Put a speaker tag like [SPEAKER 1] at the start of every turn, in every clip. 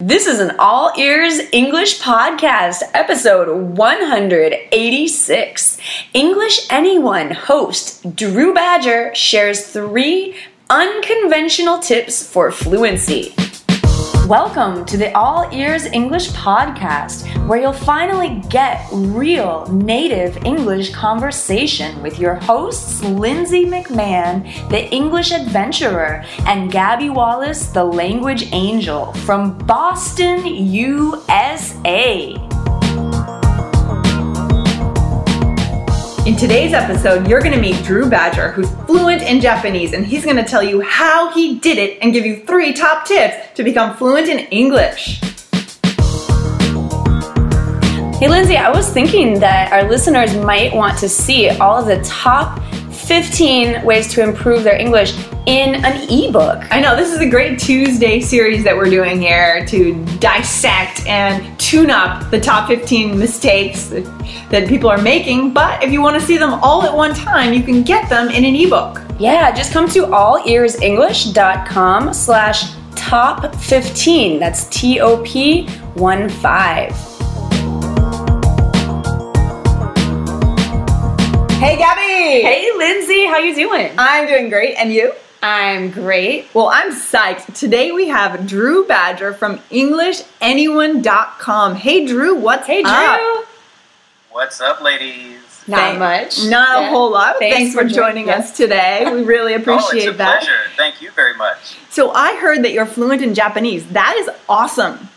[SPEAKER 1] This is an all ears English podcast, episode 186. English Anyone host Drew Badger shares three unconventional tips for fluency. Welcome to the All Ears English podcast, where you'll finally get real native English conversation with your hosts Lindsay McMahon, the English adventurer, and Gabby Wallace, the language angel from Boston, USA.
[SPEAKER 2] In today's episode, you're to meet Drew Badger, who's fluent in Japanese, and he's to tell you how he did it and give you three top tips to become fluent in English.
[SPEAKER 1] Hey, Lindsay, I was thinking that our listeners might want to see all of the top 15 ways to improve their English in an ebook.
[SPEAKER 2] I know this is a great Tuesday series that we're doing here to dissect and tune up the top 15 mistakes that, that people are making. But if you want to see them all at one time, you can get them in an ebook.
[SPEAKER 1] Yeah, just come to allearsenglish.com slash top 15. That's T-O-P 1 5.
[SPEAKER 2] Hey, Gabby.
[SPEAKER 1] Hey, Lindsay, how you doing?
[SPEAKER 2] I'm doing great, and you?
[SPEAKER 1] I'm great.
[SPEAKER 2] Well, I'm psyched. Today we have Drew Badger from EnglishAnyone.com. Hey, Drew, what's up?
[SPEAKER 1] Hey, Drew.
[SPEAKER 2] up?
[SPEAKER 3] What's up, ladies?
[SPEAKER 1] Not
[SPEAKER 2] Thank-
[SPEAKER 1] much.
[SPEAKER 2] Not
[SPEAKER 1] Yeah.
[SPEAKER 2] a whole lot. Thanks,
[SPEAKER 1] Thanks
[SPEAKER 2] for,
[SPEAKER 1] for
[SPEAKER 2] joining
[SPEAKER 1] joining
[SPEAKER 2] us today. We really
[SPEAKER 3] oh,
[SPEAKER 2] appreciate
[SPEAKER 3] it's a
[SPEAKER 2] that.
[SPEAKER 3] pleasure. Thank you very much.
[SPEAKER 2] So I heard that you're fluent in Japanese. That is awesome.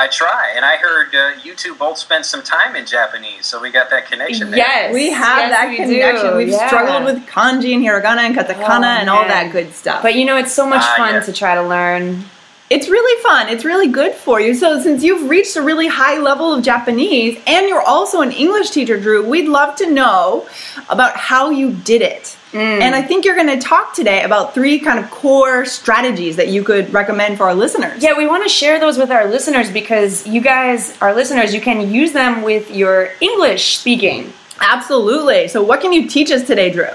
[SPEAKER 3] I try, and I heard uh, you two both spent some time in Japanese, so we got that connection there.
[SPEAKER 1] Yes.
[SPEAKER 2] We have
[SPEAKER 1] yes,
[SPEAKER 2] that
[SPEAKER 1] we
[SPEAKER 2] connection.
[SPEAKER 1] do.
[SPEAKER 2] We've
[SPEAKER 1] Yeah.
[SPEAKER 2] struggled with kanji and hiragana and katakana
[SPEAKER 1] Oh,
[SPEAKER 2] and all that good stuff.
[SPEAKER 1] But you know, it's so much
[SPEAKER 3] Ah,
[SPEAKER 1] fun
[SPEAKER 3] yes.
[SPEAKER 1] to try to learn.
[SPEAKER 2] it's really fun. It's really good for you. So since you've reached a really high level of Japanese and you're also an English teacher, Drew, we'd love to know about how you did it.
[SPEAKER 1] Mm.
[SPEAKER 2] And I think you're going to talk today about three kind of core strategies that you could recommend for our listeners.
[SPEAKER 1] Yeah, we want to share those with our listeners because you guys, our listeners, you can use them with your English speaking.
[SPEAKER 2] Absolutely. So what can you teach us today, Drew?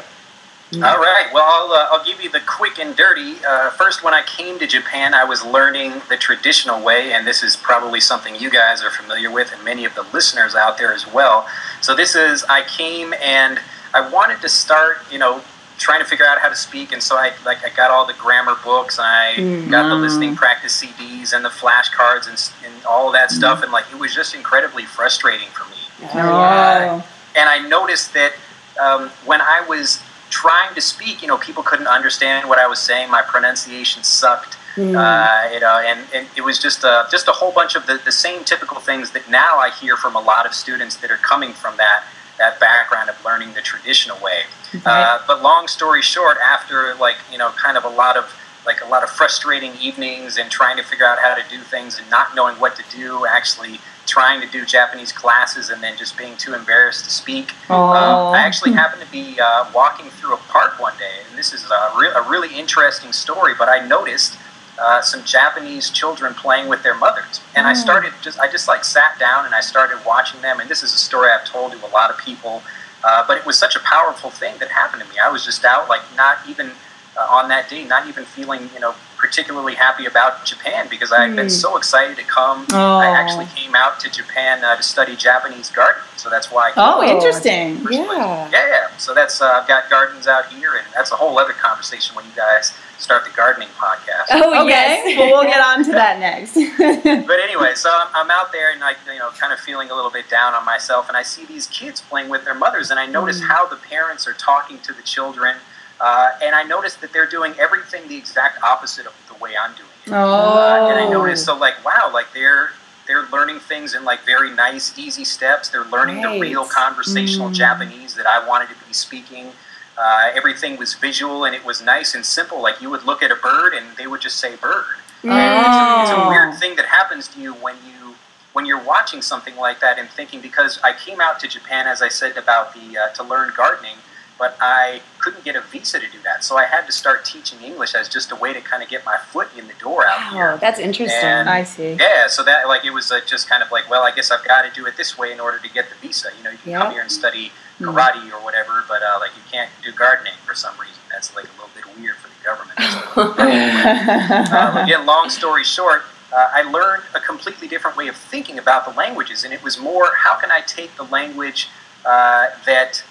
[SPEAKER 3] All right. Well, I'll, uh, I'll give you the quick and dirty. Uh, first, when I came to Japan, I was learning the traditional way, and this is probably something you guys are familiar with, and many of the listeners out there as well. So, this is I came and I wanted to start, you know, trying to figure out how to speak, and so I like I got all the grammar books, I got the listening practice CDs and the flashcards and, and all of that stuff, and like it was just incredibly frustrating for me.
[SPEAKER 2] Oh.
[SPEAKER 3] and I noticed that um, when I was trying to speak, you know, people couldn't understand what I was saying. My pronunciation sucked. Uh, you know, and, and it was just a, just a whole bunch of the, the same typical things that now I hear from a lot of students that are coming from that that background of learning the traditional way. Uh, but long story short, after like you know, kind of a lot of like a lot of frustrating evenings and trying to figure out how to do things and not knowing what to do, actually trying to do Japanese classes and then just being too embarrassed to speak. Um, I actually happened to be uh, walking through a park one day, and this is a, re- a really interesting story. But I noticed uh, some Japanese children playing with their mothers, and I started just I just like sat down and I started watching them. And this is a story I've told to a lot of people, uh, but it was such a powerful thing that happened to me. I was just out like not even uh, on that day, not even feeling you know particularly happy about Japan because I had been so excited to come.
[SPEAKER 2] Oh.
[SPEAKER 3] I actually came out to Japan uh, to study Japanese gardening, so that's why. I came
[SPEAKER 2] Oh, interesting.
[SPEAKER 3] first place.
[SPEAKER 1] Yeah.
[SPEAKER 3] Yeah, yeah. So that's uh, I've got gardens out here, and that's a whole other conversation when you guys start the gardening podcast.
[SPEAKER 1] Oh,
[SPEAKER 2] Okay.
[SPEAKER 1] yes.
[SPEAKER 2] well, we'll get on to that next.
[SPEAKER 3] But anyway, so I'm, I'm out there and like you know, kind of feeling a little bit down on myself, and I see these kids playing with their mothers, and I notice how the parents are talking to the children, uh, and I notice that they're doing everything the exact opposite of the way I'm doing it. Uh, and I notice so like, wow, like they're they're learning things in like very nice, easy steps. They're learning
[SPEAKER 1] Right.
[SPEAKER 3] the real conversational Japanese that I wanted to be speaking. Uh, everything was visual and it was nice and simple. Like you would look at a bird and they would just say bird. And it's, a, it's a
[SPEAKER 2] Oh.
[SPEAKER 3] weird thing that happens to you when you when you're watching something like that and thinking because I came out to Japan as I said about the uh, to learn gardening, but I couldn't get a visa to do that, so I had to start teaching English as just a way to kind of get my foot in the door out
[SPEAKER 1] Wow,
[SPEAKER 3] here.
[SPEAKER 1] that's interesting.
[SPEAKER 3] And-
[SPEAKER 2] I see.
[SPEAKER 3] Yeah, so that like it was uh, just kind of like, well, I guess I've got to do it this way in order to get the visa. You know, you can
[SPEAKER 1] Yeah.
[SPEAKER 3] come here and study karate or whatever, but uh, like you can't do gardening for some reason. That's like a little bit weird for the government. Uh, again, long story short, uh, I learned a completely different way of thinking about the languages, and it was more how can I take the language uh, that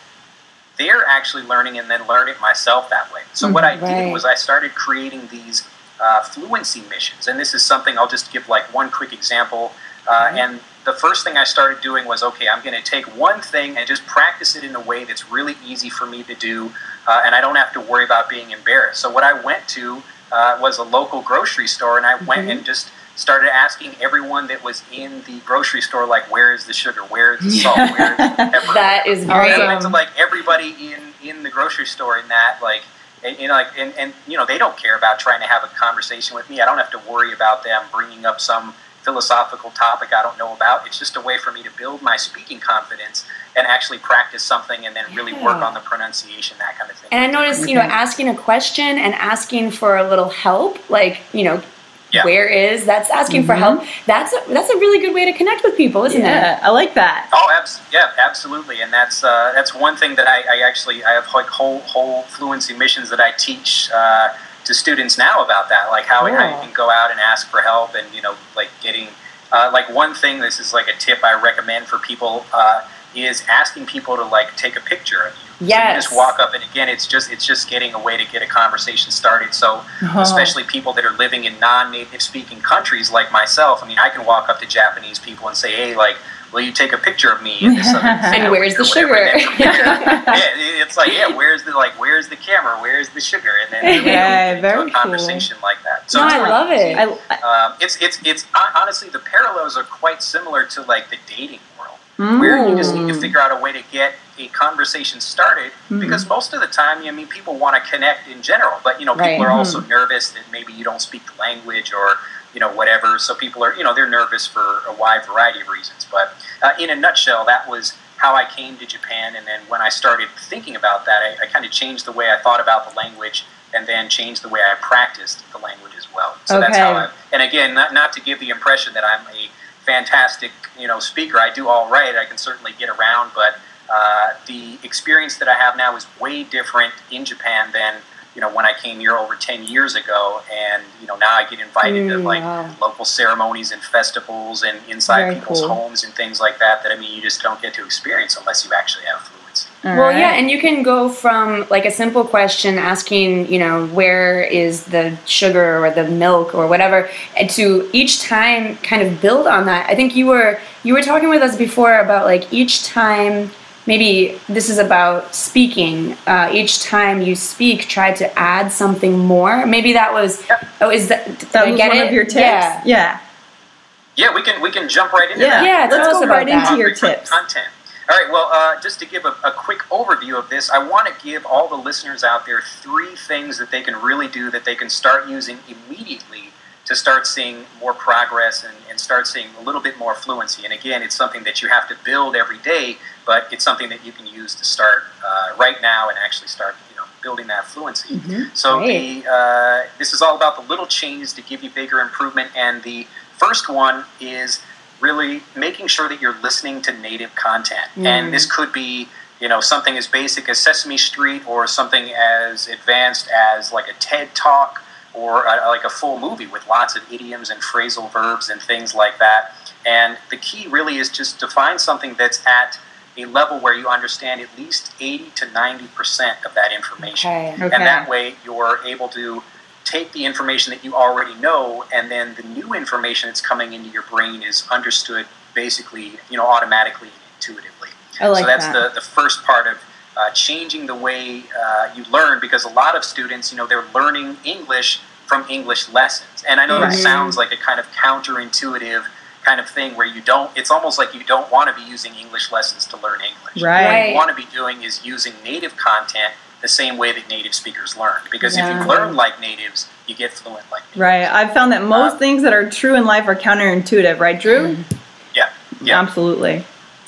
[SPEAKER 3] they're actually learning and then learn it myself that way. So what I did was I started creating these uh, fluency missions, and this is something I'll just give like one quick example. Uh, And the first thing I started doing was okay, I'm going to take one thing and just practice it in a way that's really easy for me to do, uh, and I don't have to worry about being embarrassed. So what I went to uh, was a local grocery store, and I went and just started asking everyone that was in the grocery store, like, where is the sugar? Where is the salt? Where is the pepper?
[SPEAKER 1] That is
[SPEAKER 3] And I
[SPEAKER 1] great.
[SPEAKER 3] went to like everybody in in the grocery store in that like and, you know like and, and you know they don't care about trying to have a conversation with me. I don't have to worry about them bringing up some philosophical topic I don't know about. It's just a way for me to build my speaking confidence and actually practice something and then really work on the pronunciation that kind of thing.
[SPEAKER 1] And I noticed, you know, asking a question and asking for a little help, like, you know,
[SPEAKER 3] Yeah.
[SPEAKER 1] where is that's asking for help. That's a, that's a really good way to connect with people, isn't it?
[SPEAKER 2] I like that.
[SPEAKER 3] Oh, abs- yeah, absolutely, and that's uh, that's one thing that I, I actually I have like whole whole fluency missions that I teach uh, to students now about that, like how, how you can go out and ask for help, and you know, like getting uh, like one thing. This is like a tip I recommend for people uh, is asking people to like take a picture of you. So you
[SPEAKER 1] Yes.
[SPEAKER 3] just walk up, and again, it's just it's just getting a way to get a conversation started. So
[SPEAKER 2] Uh-huh.
[SPEAKER 3] especially people that are living in non-native speaking countries like myself. I mean, I can walk up to Japanese people and say, "Hey, like, will you take a picture of me?" in
[SPEAKER 1] And where's the sugar?
[SPEAKER 3] Yeah, it's like, yeah, where's the like, where's the camera? Where's the sugar? And then
[SPEAKER 2] Yeah,
[SPEAKER 3] get into
[SPEAKER 2] very
[SPEAKER 3] a
[SPEAKER 2] cool.
[SPEAKER 3] conversation like that.
[SPEAKER 1] No, I love
[SPEAKER 3] easy.
[SPEAKER 1] it.
[SPEAKER 2] I, I,
[SPEAKER 3] Um, it's it's it's honestly the parallels are quite similar to like the dating world, where you just need to
[SPEAKER 1] Mm.
[SPEAKER 3] figure out a way to get a conversation started.
[SPEAKER 2] Mm-hmm.
[SPEAKER 3] Because most of the time, I mean, people want to connect in general, but you know,
[SPEAKER 1] Right.
[SPEAKER 3] people are also nervous that maybe you don't speak the language or you know whatever. So people are you know they're nervous for a wide variety of reasons. But uh, in a nutshell, that was how I came to Japan, and then when I started thinking about that, I, I kind of changed the way I thought about the language, and then changed the way I practiced the language as well. So that's how I. And again, not not to give the impression that I'm a fantastic you know speaker. I do all right. I can certainly get around, but uh, the experience that I have now is way different in Japan than know when I came here over ten years ago. And you know now I get invited to
[SPEAKER 1] Mm,
[SPEAKER 3] like
[SPEAKER 1] wow.
[SPEAKER 3] local ceremonies and festivals and inside
[SPEAKER 2] Very
[SPEAKER 3] people's
[SPEAKER 2] cool.
[SPEAKER 3] homes and things like that. That I mean, you just don't get to experience unless you actually have fluency.
[SPEAKER 2] all
[SPEAKER 1] Well,
[SPEAKER 2] right.
[SPEAKER 1] yeah, and you can go from like a simple question asking, you know, where is the sugar or the milk or whatever, and to each time kind of build on that. I think you were you were talking with us before about like each time. Maybe this is about speaking. Uh, each time you speak, try to add something more. Maybe that was.
[SPEAKER 3] Yep.
[SPEAKER 1] Oh, is that? Did
[SPEAKER 2] that
[SPEAKER 1] I
[SPEAKER 2] was
[SPEAKER 1] get
[SPEAKER 2] one
[SPEAKER 1] it?
[SPEAKER 2] of your tips.
[SPEAKER 1] Yeah.
[SPEAKER 2] yeah.
[SPEAKER 3] Yeah, we can we can jump right into
[SPEAKER 2] Yeah.
[SPEAKER 3] that.
[SPEAKER 1] Yeah, tell
[SPEAKER 2] Let's
[SPEAKER 1] us
[SPEAKER 2] go
[SPEAKER 1] about
[SPEAKER 2] right
[SPEAKER 1] that.
[SPEAKER 2] into your
[SPEAKER 3] Hungry for the
[SPEAKER 2] tips.
[SPEAKER 3] Content. All right. Well, uh, just to give a, a quick overview of this, I want to give all the listeners out there three things that they can really do that they can start using immediately to start seeing more progress and, and start seeing a little bit more fluency. And again, it's something that you have to build every day, but it's something that you can use to start uh, right now and actually start, you know, building that fluency. So the uh, this is all about the little changes to give you bigger improvement. And the first one is really making sure that you're listening to native content. And this could be you know something as basic as Sesame Street or something as advanced as like a TED Talk or a, like a full movie with lots of idioms and phrasal verbs and things like that. And the key really is just to find something that's at a level where you understand at least 80 to 90% of that information.
[SPEAKER 1] Okay.
[SPEAKER 2] Okay.
[SPEAKER 3] And that way you're able to take the information that you already know and then the new information that's coming into your brain is understood basically, you know, automatically and intuitively.
[SPEAKER 2] I like
[SPEAKER 3] so that's
[SPEAKER 2] that.
[SPEAKER 3] the, the first part of uh, changing the way uh, you learn because a lot of students, you know, they're learning English from English lessons. And I know
[SPEAKER 2] Right.
[SPEAKER 3] that sounds like a kind of counterintuitive kind of thing where you don't, it's almost like you don't want to be using English lessons to learn English.
[SPEAKER 2] Right.
[SPEAKER 3] What you want to be doing is using native content the same way that native speakers learn. Because if you learn like natives, you get fluent like natives.
[SPEAKER 2] Right. I've found that most
[SPEAKER 3] Uh,
[SPEAKER 2] things that are true in life are counterintuitive, right, Drew?
[SPEAKER 3] Yeah. Yeah.
[SPEAKER 2] Absolutely.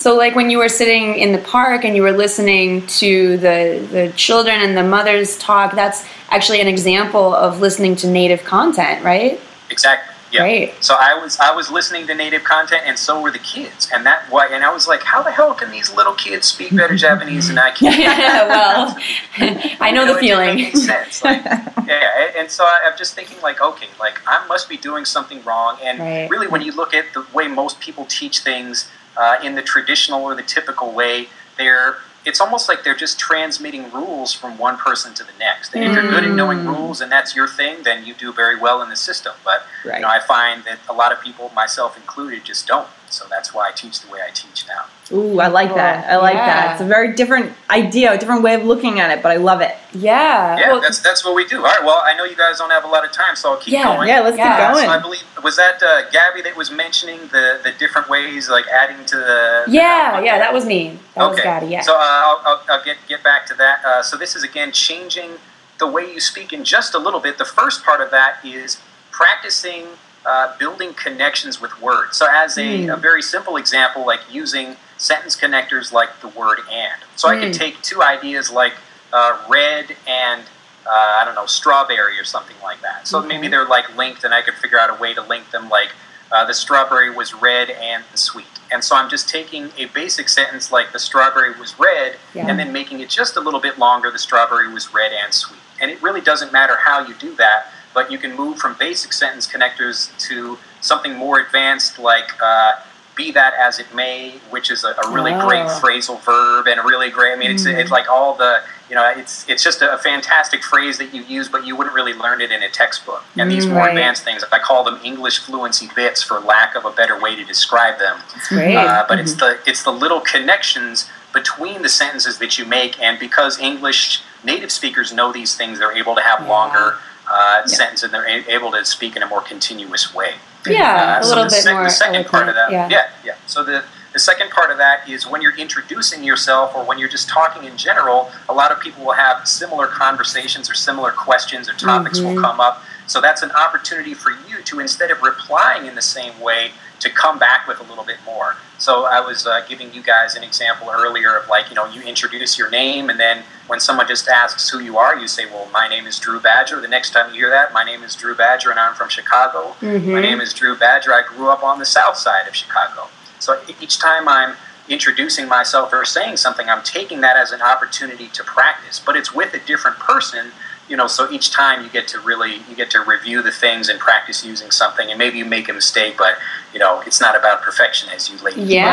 [SPEAKER 1] So, like when you were sitting in the park and you were listening to the the children and the mothers talk, that's actually an example of listening to native content, right?
[SPEAKER 3] Exactly. Yeah.
[SPEAKER 1] Great.
[SPEAKER 3] So I was I was listening to native content, and so were the kids, and that why and I was like, how the hell can these little kids speak better Japanese than I can?
[SPEAKER 1] yeah, well, I know the feeling.
[SPEAKER 3] make any sense. Like, yeah, and- so I- I'm just thinking like, okay, like I must be doing something wrong. And
[SPEAKER 1] Right.
[SPEAKER 3] really, when you look at the way most people teach things uh, in the traditional or the typical way, they're it's almost like they're just transmitting rules from one person to the next. And if you're good at knowing
[SPEAKER 1] Mm.
[SPEAKER 3] rules and that's your thing, then you do very well in the system. But
[SPEAKER 2] Right.
[SPEAKER 3] you know, I find that a lot of people, myself included, just don't. So that's why I teach the way I teach now.
[SPEAKER 2] Ooh, I like that. I like
[SPEAKER 1] Yeah.
[SPEAKER 2] that. It's a very different idea, a different way of looking at it, but I love it.
[SPEAKER 1] Yeah.
[SPEAKER 3] Yeah,
[SPEAKER 1] well,
[SPEAKER 3] that's that's what we do. All right. Well, I know you guys don't have a lot of time, so I'll keep
[SPEAKER 1] Yeah,
[SPEAKER 3] going.
[SPEAKER 2] Yeah, let's
[SPEAKER 1] Yeah.
[SPEAKER 2] keep
[SPEAKER 3] So I believe was that uh, Gabby that was mentioning the the different ways, like adding to the.
[SPEAKER 1] yeah, yeah, that was me. That was
[SPEAKER 3] okay.
[SPEAKER 1] Gabby, yeah.
[SPEAKER 3] So uh, I'll, I'll, I'll get get back to that. Uh, so this is again changing the way you speak in just a little bit. The first part of that is practicing uh, building connections with words. So as a,
[SPEAKER 1] Hmm.
[SPEAKER 3] a very simple example, like using sentence connectors like the word and. So I
[SPEAKER 1] Hmm.
[SPEAKER 3] could take two ideas like uh, red and uh, I don't know strawberry or something like that. So
[SPEAKER 1] Okay.
[SPEAKER 3] maybe they're like linked, and I could figure out a way to link them like. Uh, the strawberry was red and sweet. And so I'm just taking a basic sentence like the strawberry was red
[SPEAKER 1] Yeah.
[SPEAKER 3] and then making it just a little bit longer. The strawberry was red and sweet. And it really doesn't matter how you do that, but you can move from basic sentence connectors to something more advanced like uh, be that as it may, which is a, a really
[SPEAKER 1] Oh.
[SPEAKER 3] great phrasal verb and a really great, I mean, it's,
[SPEAKER 1] Mm.
[SPEAKER 3] it's like all the, you know, it's, it's just a, fantastic phrase that you use, but you wouldn't really learn it in a textbook. And these
[SPEAKER 1] Mm,
[SPEAKER 3] more advanced things, I call them English fluency bits for lack of a better way to describe them.
[SPEAKER 1] That's great.
[SPEAKER 3] Uh, but it's the it's the little connections between the sentences that you make, and because English native speakers know these things, they're able to have
[SPEAKER 1] Yeah.
[SPEAKER 3] longer uh, sentences, and they're a- able to speak in a more continuous way.
[SPEAKER 1] yeah,
[SPEAKER 3] Uh,
[SPEAKER 1] a
[SPEAKER 3] so
[SPEAKER 1] little
[SPEAKER 3] the
[SPEAKER 1] bit
[SPEAKER 3] sec-
[SPEAKER 1] more.
[SPEAKER 3] The second part of that,
[SPEAKER 1] eloquent,
[SPEAKER 3] yeah, yeah. So the the second part of that is when you're introducing yourself, or when you're just talking in general. A lot of people will have similar conversations, or similar questions, or topics
[SPEAKER 1] Mhm.
[SPEAKER 3] will come up. So that's an opportunity for you to instead of replying in the same way, to come back with a little bit more. So I was uh, giving you guys an example earlier of like, you know, you introduce your name, and then when someone just asks who you are, you say, well, my name is Drew Badger. The next time you hear that, my name is Drew Badger, and I'm from Chicago.
[SPEAKER 1] Mhm.
[SPEAKER 3] My name is Drew Badger. I grew up on the south side of Chicago. So each time I'm introducing myself or saying something, I'm taking that as an opportunity to practice. But it's with a different person, you know. So each time you get to really you get to review the things and practice using something, and maybe you make a mistake, but you know it's not about perfection, as you ladies.
[SPEAKER 1] Yeah.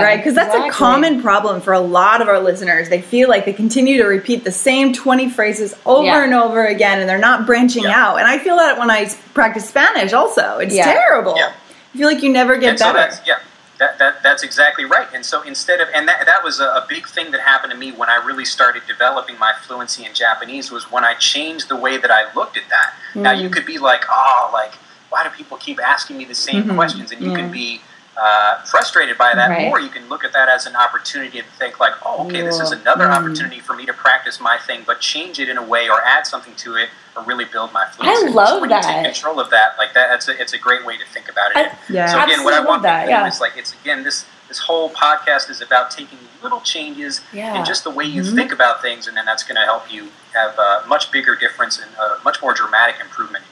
[SPEAKER 2] Right, right. Because that's
[SPEAKER 1] exactly.
[SPEAKER 2] a common problem for a lot of our listeners. They feel like they continue to repeat the same 20 phrases over
[SPEAKER 1] Yeah.
[SPEAKER 2] and over again and they're not branching
[SPEAKER 3] Yeah.
[SPEAKER 2] out. And I feel that when I practice Spanish also. It's
[SPEAKER 1] Yeah.
[SPEAKER 2] terrible.
[SPEAKER 3] Yeah.
[SPEAKER 2] I feel like you never get
[SPEAKER 3] and so
[SPEAKER 2] better.
[SPEAKER 3] that's yeah that, that that's exactly right and so instead of and that, that was a, a big thing that happened to me when i really started developing my fluency in japanese was when i changed the way that i looked at that now you could be like oh like why do people keep asking me the same
[SPEAKER 2] Mhm.
[SPEAKER 3] questions and you
[SPEAKER 2] Yeah.
[SPEAKER 3] can be uh, frustrated by that
[SPEAKER 1] Right.
[SPEAKER 3] or you can look at that as an opportunity and think like oh okay this is another
[SPEAKER 1] Mm.
[SPEAKER 3] opportunity for me to practice my thing but change it in a way or add something to it or really build my fluency I
[SPEAKER 1] love
[SPEAKER 3] so when you
[SPEAKER 1] that.
[SPEAKER 3] take control of that like that it's a, it's a great way to think about it
[SPEAKER 1] I-
[SPEAKER 2] Yeah.
[SPEAKER 3] so again, what I want
[SPEAKER 1] that, yeah.
[SPEAKER 3] do is like it's again this this whole podcast is about taking little changes
[SPEAKER 1] Yeah.
[SPEAKER 3] in just the way you
[SPEAKER 2] Mhm.
[SPEAKER 3] think about things, and then that's going to help you have a much bigger difference and a much more dramatic improvement in your fluency.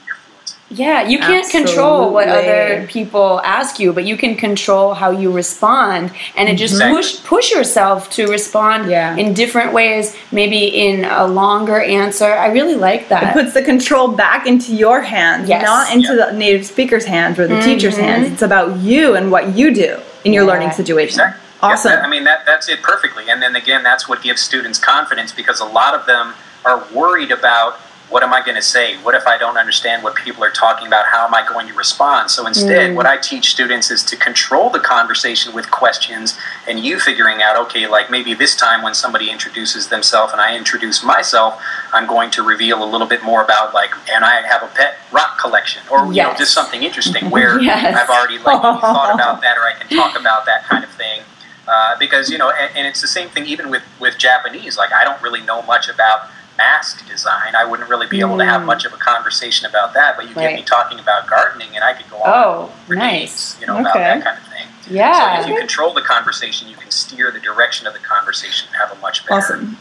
[SPEAKER 1] Yeah, you can't control what other people ask you, but you can control how you respond, and it just
[SPEAKER 3] Exactly.
[SPEAKER 1] push push yourself to respond
[SPEAKER 2] Yeah.
[SPEAKER 1] in different ways, maybe in a longer answer. I really like that.
[SPEAKER 2] It puts the control back into your hands,
[SPEAKER 1] Yes.
[SPEAKER 2] not into the native speaker's hands or the teacher's
[SPEAKER 1] Mhm.
[SPEAKER 2] hands. It's about you and what you do in your
[SPEAKER 1] Yeah.
[SPEAKER 2] learning situation.
[SPEAKER 3] Exactly.
[SPEAKER 2] Awesome.
[SPEAKER 3] Yeah, that- I mean that that's it perfectly. And then again, that's what gives students confidence because a lot of them are worried about what am I going to say? What if I don't understand what people are talking about? How am I going to respond? So instead,
[SPEAKER 1] Mm.
[SPEAKER 3] what I teach students is to control the conversation with questions and you figuring out, okay, like maybe this time when somebody introduces themselves and I introduce myself, I'm going to reveal a little bit more about like, and I have a pet rock collection or, you know, just something interesting where
[SPEAKER 1] Yes.
[SPEAKER 3] I've already like maybe thought about that or I can talk about that kind of thing. Uh, because you know, and, and it's the same thing even with with Japanese. Like I don't really know much about mask design. I wouldn't really be able to have
[SPEAKER 1] Mm.
[SPEAKER 3] much of a conversation about that. But you get me talking about gardening, and I could go on
[SPEAKER 1] Oh,
[SPEAKER 3] for
[SPEAKER 1] nice.
[SPEAKER 3] days, you know, about that kind of thing.
[SPEAKER 1] Yeah.
[SPEAKER 3] So if you control the conversation, you can steer the direction of the conversation and have a much better
[SPEAKER 2] Awesome.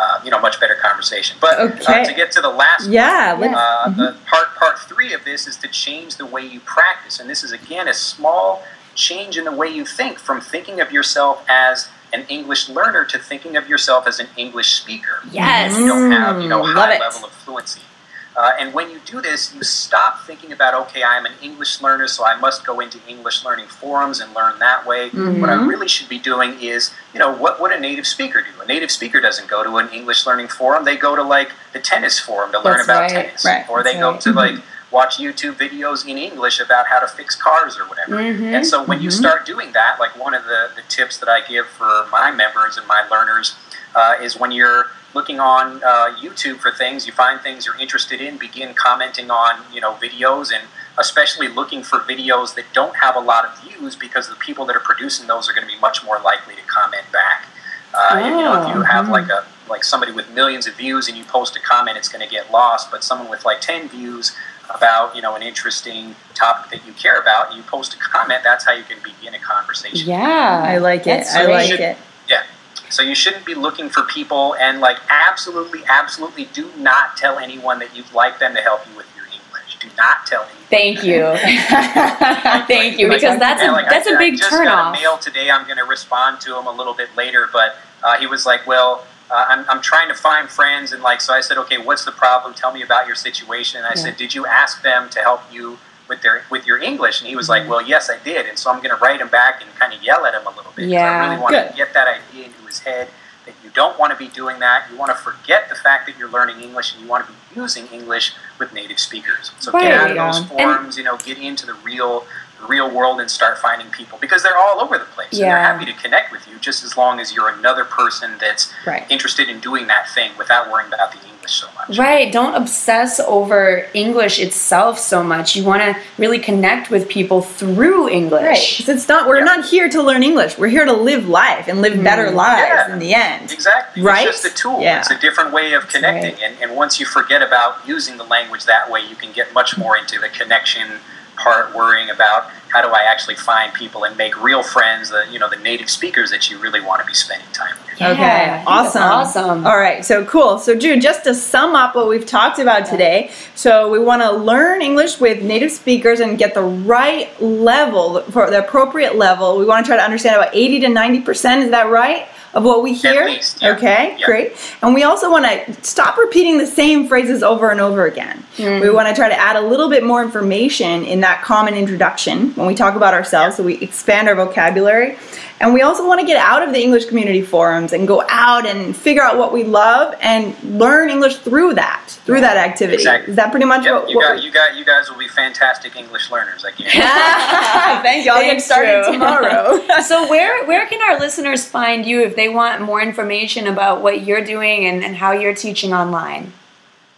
[SPEAKER 3] uh, you know, much better conversation. But
[SPEAKER 2] Okay.
[SPEAKER 3] uh, to get to the last
[SPEAKER 2] Yeah,
[SPEAKER 3] uh, the part part three of this is to change the way you practice, and this is again a small change in the way you think from thinking of yourself as an English learner to thinking of yourself as an English speaker.
[SPEAKER 1] Yes.
[SPEAKER 3] You don't have you know
[SPEAKER 2] Mm, love
[SPEAKER 3] high
[SPEAKER 2] it.
[SPEAKER 3] level of fluency. Uh, and when you do this, you stop thinking about, okay, I'm an English learner, so I must go into English learning forums and learn that way. What I
[SPEAKER 2] Mm-hmm.
[SPEAKER 3] really should be doing is, you know, what would a native speaker do? A native speaker doesn't go to an English learning forum. They go to like the tennis forum to learn
[SPEAKER 1] That's
[SPEAKER 3] about
[SPEAKER 1] right,
[SPEAKER 3] tennis.
[SPEAKER 2] right,
[SPEAKER 3] Or they go
[SPEAKER 1] right.
[SPEAKER 3] to like watch YouTube videos in English about how to fix cars or whatever.
[SPEAKER 1] Mhm.
[SPEAKER 3] And so when you start doing that, like one of the, the tips that I give for my members and my learners uh, is when you're looking on uh, YouTube for things, you find things you're interested in, begin commenting on you know videos and especially looking for videos that don't have a lot of views because the people that are producing those are going to be much more likely to comment back. Uh, and, you know, if you have like a like somebody with millions of views and you post a comment, it's going to get lost. But someone with like ten views about you know an interesting topic that you care about, you post a comment. That's how you can begin a conversation.
[SPEAKER 1] Yeah.
[SPEAKER 2] I like it.
[SPEAKER 1] That's
[SPEAKER 2] I like
[SPEAKER 3] Should-
[SPEAKER 2] it.
[SPEAKER 3] Yeah. So you shouldn't be looking for people and like absolutely, absolutely do not tell anyone that you'd like them to help you with your English. Do not tell anyone.
[SPEAKER 1] Thank you. Thank you.
[SPEAKER 3] Like,
[SPEAKER 1] Because that's
[SPEAKER 3] yeah,
[SPEAKER 1] a
[SPEAKER 3] like,
[SPEAKER 1] that's
[SPEAKER 3] I,
[SPEAKER 1] a
[SPEAKER 3] I
[SPEAKER 1] big
[SPEAKER 3] just
[SPEAKER 1] turn
[SPEAKER 3] got
[SPEAKER 1] off.
[SPEAKER 3] a mail today. I'm going to respond to him a little bit later, but uh, he was like, "Well, uh, I'm, I'm trying to find friends," and like, so I said, "Okay, what's the problem? Tell me about your situation." And I
[SPEAKER 1] Yeah.
[SPEAKER 3] said, "Did you ask them to help you with their with your English?" And he was like, "Well, yes, I did." And so I'm going to write him back and kind of yell at him a little bit
[SPEAKER 1] Yeah.
[SPEAKER 3] I really want
[SPEAKER 2] Good.
[SPEAKER 3] to get that idea into his head. That you don't want to be doing that. You want to forget the fact that you're learning English, and you want to be using English with native speakers. So
[SPEAKER 1] Right.
[SPEAKER 3] get out of those
[SPEAKER 2] And-
[SPEAKER 3] forums. you know, get into the real real world and start finding people because they're all over the place and they're happy to connect with you just as long as you're another person that's
[SPEAKER 2] Right.
[SPEAKER 3] interested in doing that thing without worrying about the English so much.
[SPEAKER 1] Right. Don't obsess over English itself so much. You want to really connect with people through
[SPEAKER 2] Right.
[SPEAKER 1] English.
[SPEAKER 2] 'Cause It's not. We're
[SPEAKER 3] Yeah.
[SPEAKER 2] not here to learn English. We're here to live life and live better mm. lives
[SPEAKER 3] Yeah.
[SPEAKER 2] in the end.
[SPEAKER 3] Exactly.
[SPEAKER 2] Right?
[SPEAKER 3] It's just a tool.
[SPEAKER 2] Yeah.
[SPEAKER 3] It's a different way of connecting. And, and once you forget about using the language that way, you can get much more into the connection part, worrying about how do I actually find people and make real friends, the you know, the native speakers that you really want to be spending time with.
[SPEAKER 1] Yeah,
[SPEAKER 2] okay,
[SPEAKER 1] think
[SPEAKER 2] awesome.
[SPEAKER 1] awesome.
[SPEAKER 2] All right, so cool. So, Drew, just to sum up what we've talked about today, so we want to learn English with native speakers and get the right level for the appropriate level. We want to try to understand about 80 to 90%. Is that right? Of what we hear?
[SPEAKER 3] least, yeah.
[SPEAKER 2] Okay,
[SPEAKER 3] Yeah.
[SPEAKER 2] great. And we also want to stop repeating the same phrases over and over again. Mm-hmm. We want to try to add a little bit more information in that common introduction when we talk about ourselves, so we expand our vocabulary. And we also want to get out of the English community forums and go out and figure out what we love and learn English through that, through that activity.
[SPEAKER 3] Exactly.
[SPEAKER 2] Is that pretty much
[SPEAKER 3] Yeah,
[SPEAKER 2] what,
[SPEAKER 3] you,
[SPEAKER 2] what
[SPEAKER 3] got,
[SPEAKER 2] we-
[SPEAKER 3] you, got, you guys will be fantastic English learners. I guarantee.
[SPEAKER 2] Thank you. I'll get
[SPEAKER 1] Thanks,
[SPEAKER 2] started
[SPEAKER 1] Drew.
[SPEAKER 2] tomorrow.
[SPEAKER 1] so where where can our listeners find you if they want more information about what you're doing and, and how you're teaching online?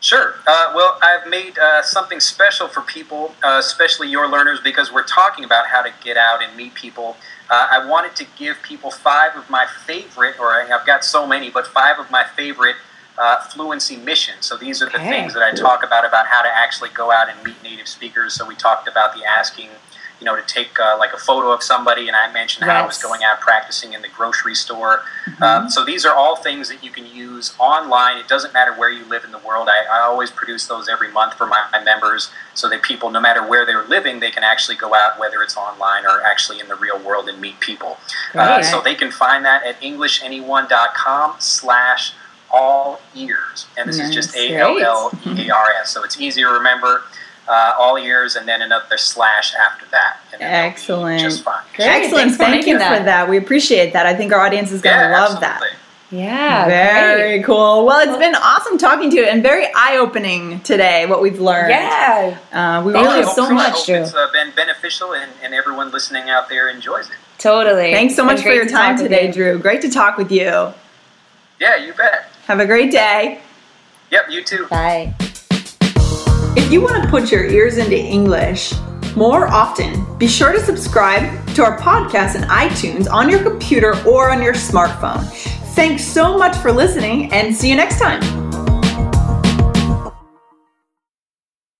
[SPEAKER 3] Sure. Uh, well, I've made uh, something special for people, uh, especially your learners, because we're talking about how to get out and meet people. Uh, I wanted to give people five of my favorite, or I've got so many, but five of my favorite uh, fluency missions. So these are the
[SPEAKER 1] Okay.
[SPEAKER 3] things that I talk about about how to actually go out and meet native speakers. So we talked about the asking, you know, to take uh, like a photo of somebody, and I mentioned how I was going out practicing in the grocery store. Uh, so these are all things that you can use online. It doesn't matter where you live in the world. I, I always produce those every month for my, my members so that people, no matter where they're living, they can actually go out, whether it's online or actually in the real world, and meet people. Uh, so they can find that at EnglishAnyone.com slash all ears. And this is just
[SPEAKER 1] Nice.
[SPEAKER 3] A-L-L-E-A-R-S. So it's easy to remember. Uh, all ears and then another slash after that. And then
[SPEAKER 2] Excellent.
[SPEAKER 3] Just fine.
[SPEAKER 1] Great.
[SPEAKER 2] Excellent.
[SPEAKER 1] Thanks
[SPEAKER 2] Thank you
[SPEAKER 1] that.
[SPEAKER 2] for that. We appreciate that. I think our audience is going to
[SPEAKER 3] Yeah,
[SPEAKER 2] love that.
[SPEAKER 1] Yeah.
[SPEAKER 2] Very
[SPEAKER 1] great.
[SPEAKER 2] cool. Well, it's been awesome talking to you and very eye opening today, what we've learned.
[SPEAKER 1] Yeah.
[SPEAKER 2] Uh, we
[SPEAKER 1] Thank
[SPEAKER 3] Well, I
[SPEAKER 1] you
[SPEAKER 2] really
[SPEAKER 3] hope-
[SPEAKER 1] so
[SPEAKER 3] I
[SPEAKER 1] much,
[SPEAKER 3] hope
[SPEAKER 1] Drew.
[SPEAKER 3] It's uh, been beneficial, and, and everyone listening out there enjoys it.
[SPEAKER 1] Totally.
[SPEAKER 2] Thanks so much for your
[SPEAKER 1] to
[SPEAKER 2] time
[SPEAKER 1] talk
[SPEAKER 2] today,
[SPEAKER 1] you.
[SPEAKER 2] Drew. Great to talk with you.
[SPEAKER 3] Yeah, you bet.
[SPEAKER 2] Have a great day.
[SPEAKER 3] Yep, you too.
[SPEAKER 1] Bye.
[SPEAKER 2] If you want to put your ears into English more often, be sure to subscribe to our podcast in iTunes on your computer or on your smartphone. Thanks so much for listening and see you next time.